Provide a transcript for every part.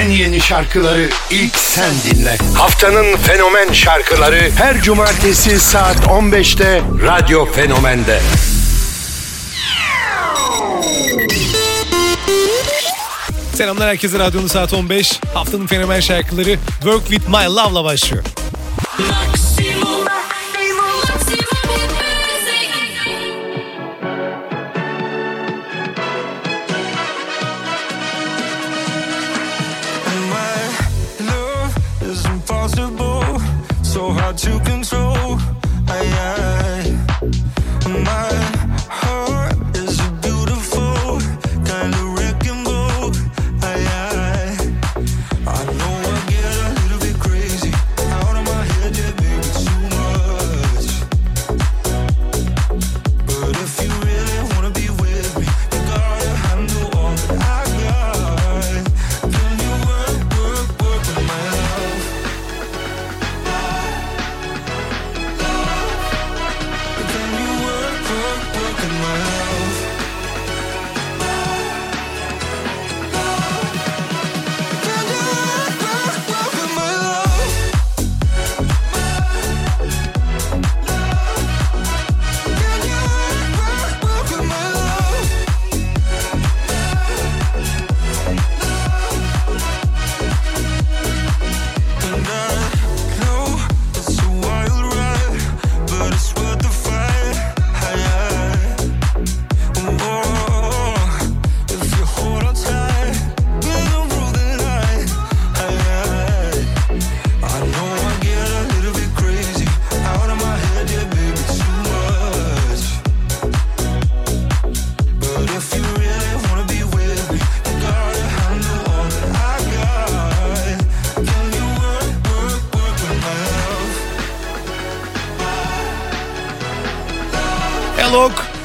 En yeni şarkıları ilk sen dinle. Haftanın fenomen şarkıları her cumartesi saat 15'te Radyo Fenomen'de. Selamlar herkese radyonun saat 15. Haftanın fenomen şarkıları Work With My Love'la başlıyor. Maximum,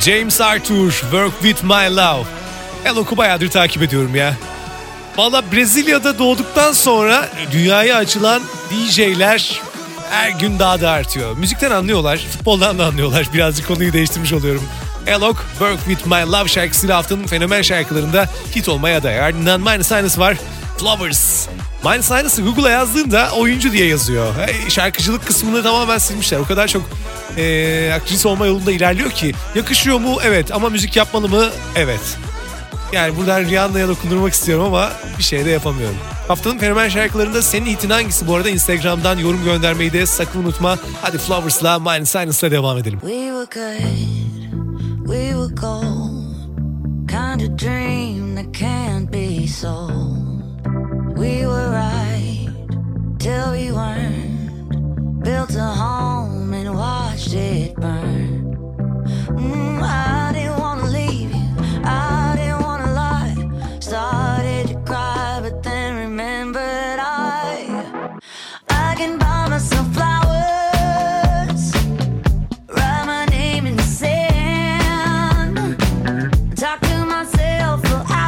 James Arthur, Work With My Love. Elok'u bayağıdır takip ediyorum ya. Valla Brezilya'da doğduktan sonra dünyaya açılan DJ'ler her gün daha da artıyor. Müzikten anlıyorlar, futboldan da anlıyorlar. Birazcık konuyu değiştirmiş oluyorum. Elok, Work With My Love şarkısıyla haftanın fenomen şarkılarında hit olmaya aday. Ardından Minus Sinus var, Flowers. Minus Sinus'ı Google'a yazdığında oyuncu diye yazıyor. Şarkıcılık kısmını tamamen silmişler. O kadar çok eee aktris olma yolunda ilerliyor ki. Yakışıyor mu? Evet. Ama müzik yapmalı mı? Evet. Yani buradan Rihanna'ya dokundurmak istiyorum ama bir şey de yapamıyorum. Haftanın fenomen şarkılarında senin hitin hangisi? Bu arada Instagram'dan yorum göndermeyi de sakın unutma. Hadi Flowers'la, Mine Sinus'la devam edelim. We were good, we were gold. Kind of dream that can't be sold. We were myself for hours.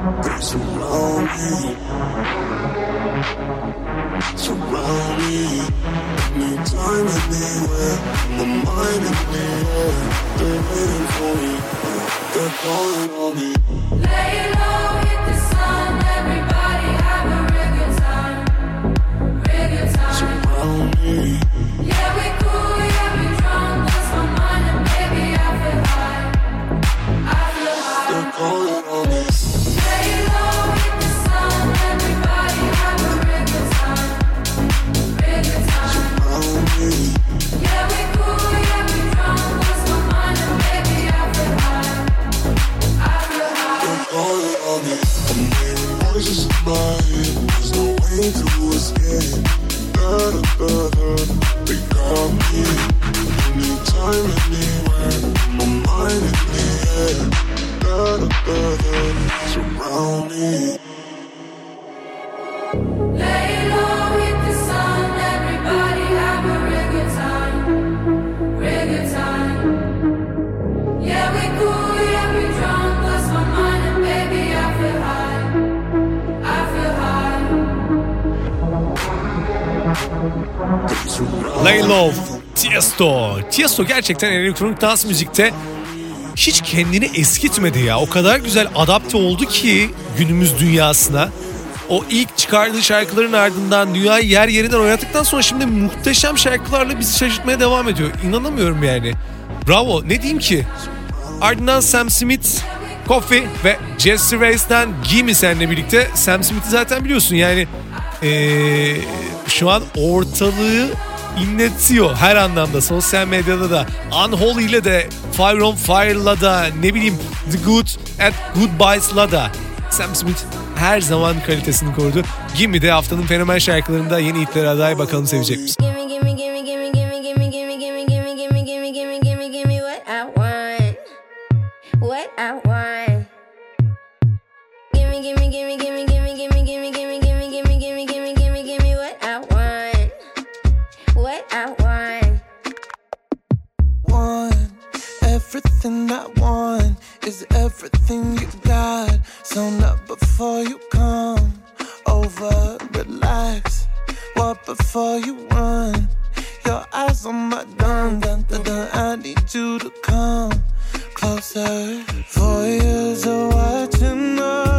They surround me. Surround me. Anytime, anywhere. My mind in the air. They're waiting for me. They're calling on me. Lay low, hit the sun. Lay Low, Tiesto. Tiesto gerçekten elektronik dans müzikte hiç kendini eskitmedi ya. O kadar güzel adapte oldu ki günümüz dünyasına. O ilk çıkardığı şarkıların ardından dünyayı yer yerinden oynattıktan sonra şimdi muhteşem şarkılarla bizi şaşırtmaya devam ediyor. İnanamıyorum yani. Bravo ne diyeyim ki? Ardından Sam Smith, Coffee ve Jesse Race'den Gimme Sen'le birlikte Sam Smith'i zaten biliyorsun yani ee, şu an ortalığı inletiyor her anlamda. Sosyal medyada da Unholy ile de Fire on Fire'la da ne bileyim The Good at Goodbyes'la da Sam Smith her zaman kalitesini korudu. Gimme de haftanın fenomen şarkılarında yeni hitlere aday bakalım sevecek misin? What I want. Gimme, gimme, gimme, gimme. Everything I want is everything you got. So not before you come over, relax. What before you run? Your eyes on my gun, dun, dun, dun. I need you to come closer. Four years of watching us,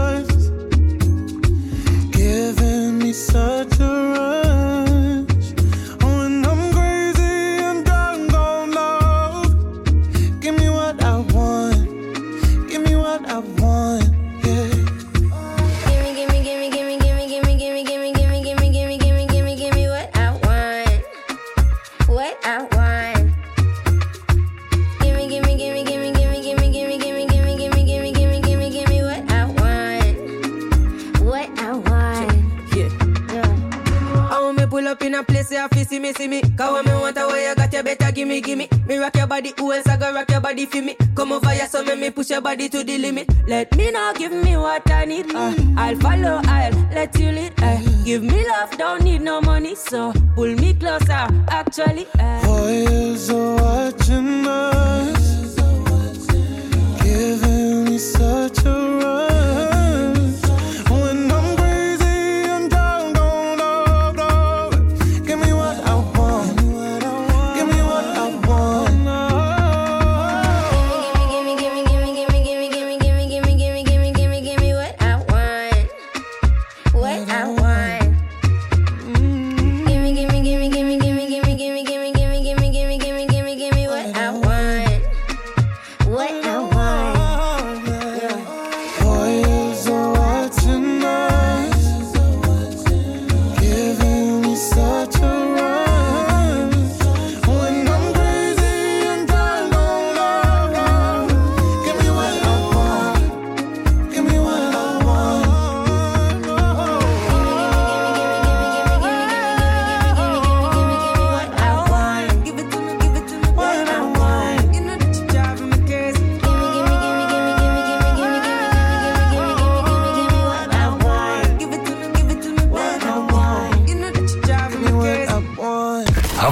me, see me. Cause when me want a way you got, you better gimme, gimme. Me rock your body, who else I go rock your body for me? Come over here, so make me push your body to the limit. Let me know, give me what I need. I'll follow, I'll let you lead. Uh, give me love, don't need no money, so pull me closer. Actually, uh. Boys are watching us, giving me such a rush.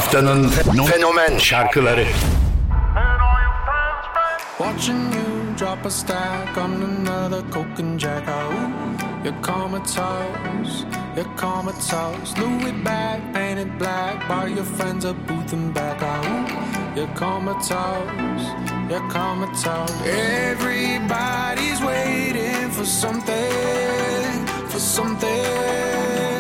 Haftanın fenomen şarkıları. Watching you drop a stack on another coke and jack. Ooh, you're comatose, you're comatose. Louis bag painted black by your friends at booth and back. Ooh, you're comatose, you're comatose. Everybody's waiting for something, for something.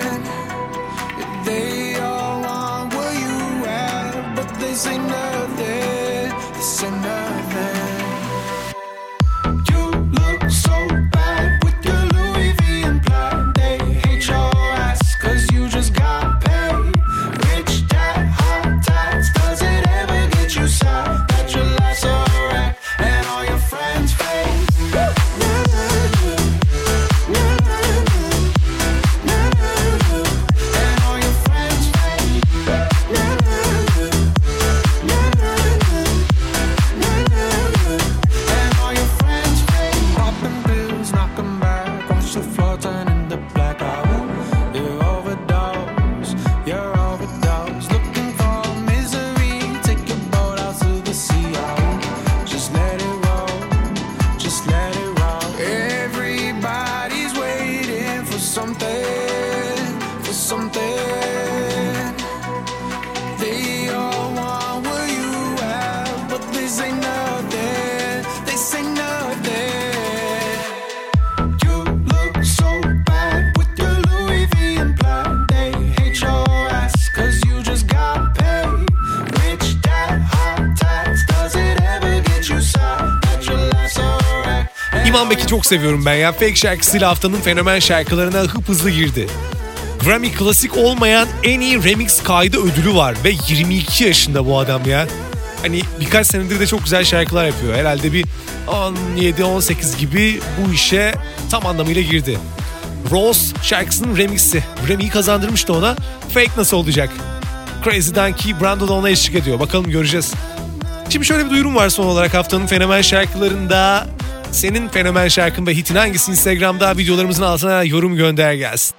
this ain't nothing. This ain't nothing. Çok seviyorum ben ya. Fake şarkısıyla haftanın fenomen şarkılarına hıp hızlı girdi. Grammy klasik olmayan en iyi remix kaydı ödülü var ve 22 yaşında bu adam ya. Hani birkaç senedir de çok güzel şarkılar yapıyor. Herhalde bir 17-18 gibi bu işe tam anlamıyla girdi. Rose şarkısının remixi. Grammy'yi kazandırmıştı ona. Fake nasıl olacak? Crazy Donkey Brando da ona eşlik ediyor. Bakalım göreceğiz. Şimdi şöyle bir duyurum var son olarak haftanın fenomen şarkılarında. Senin fenomen şarkın ve hitin hangisi Instagram'da videolarımızın altına yorum gönder gelsin.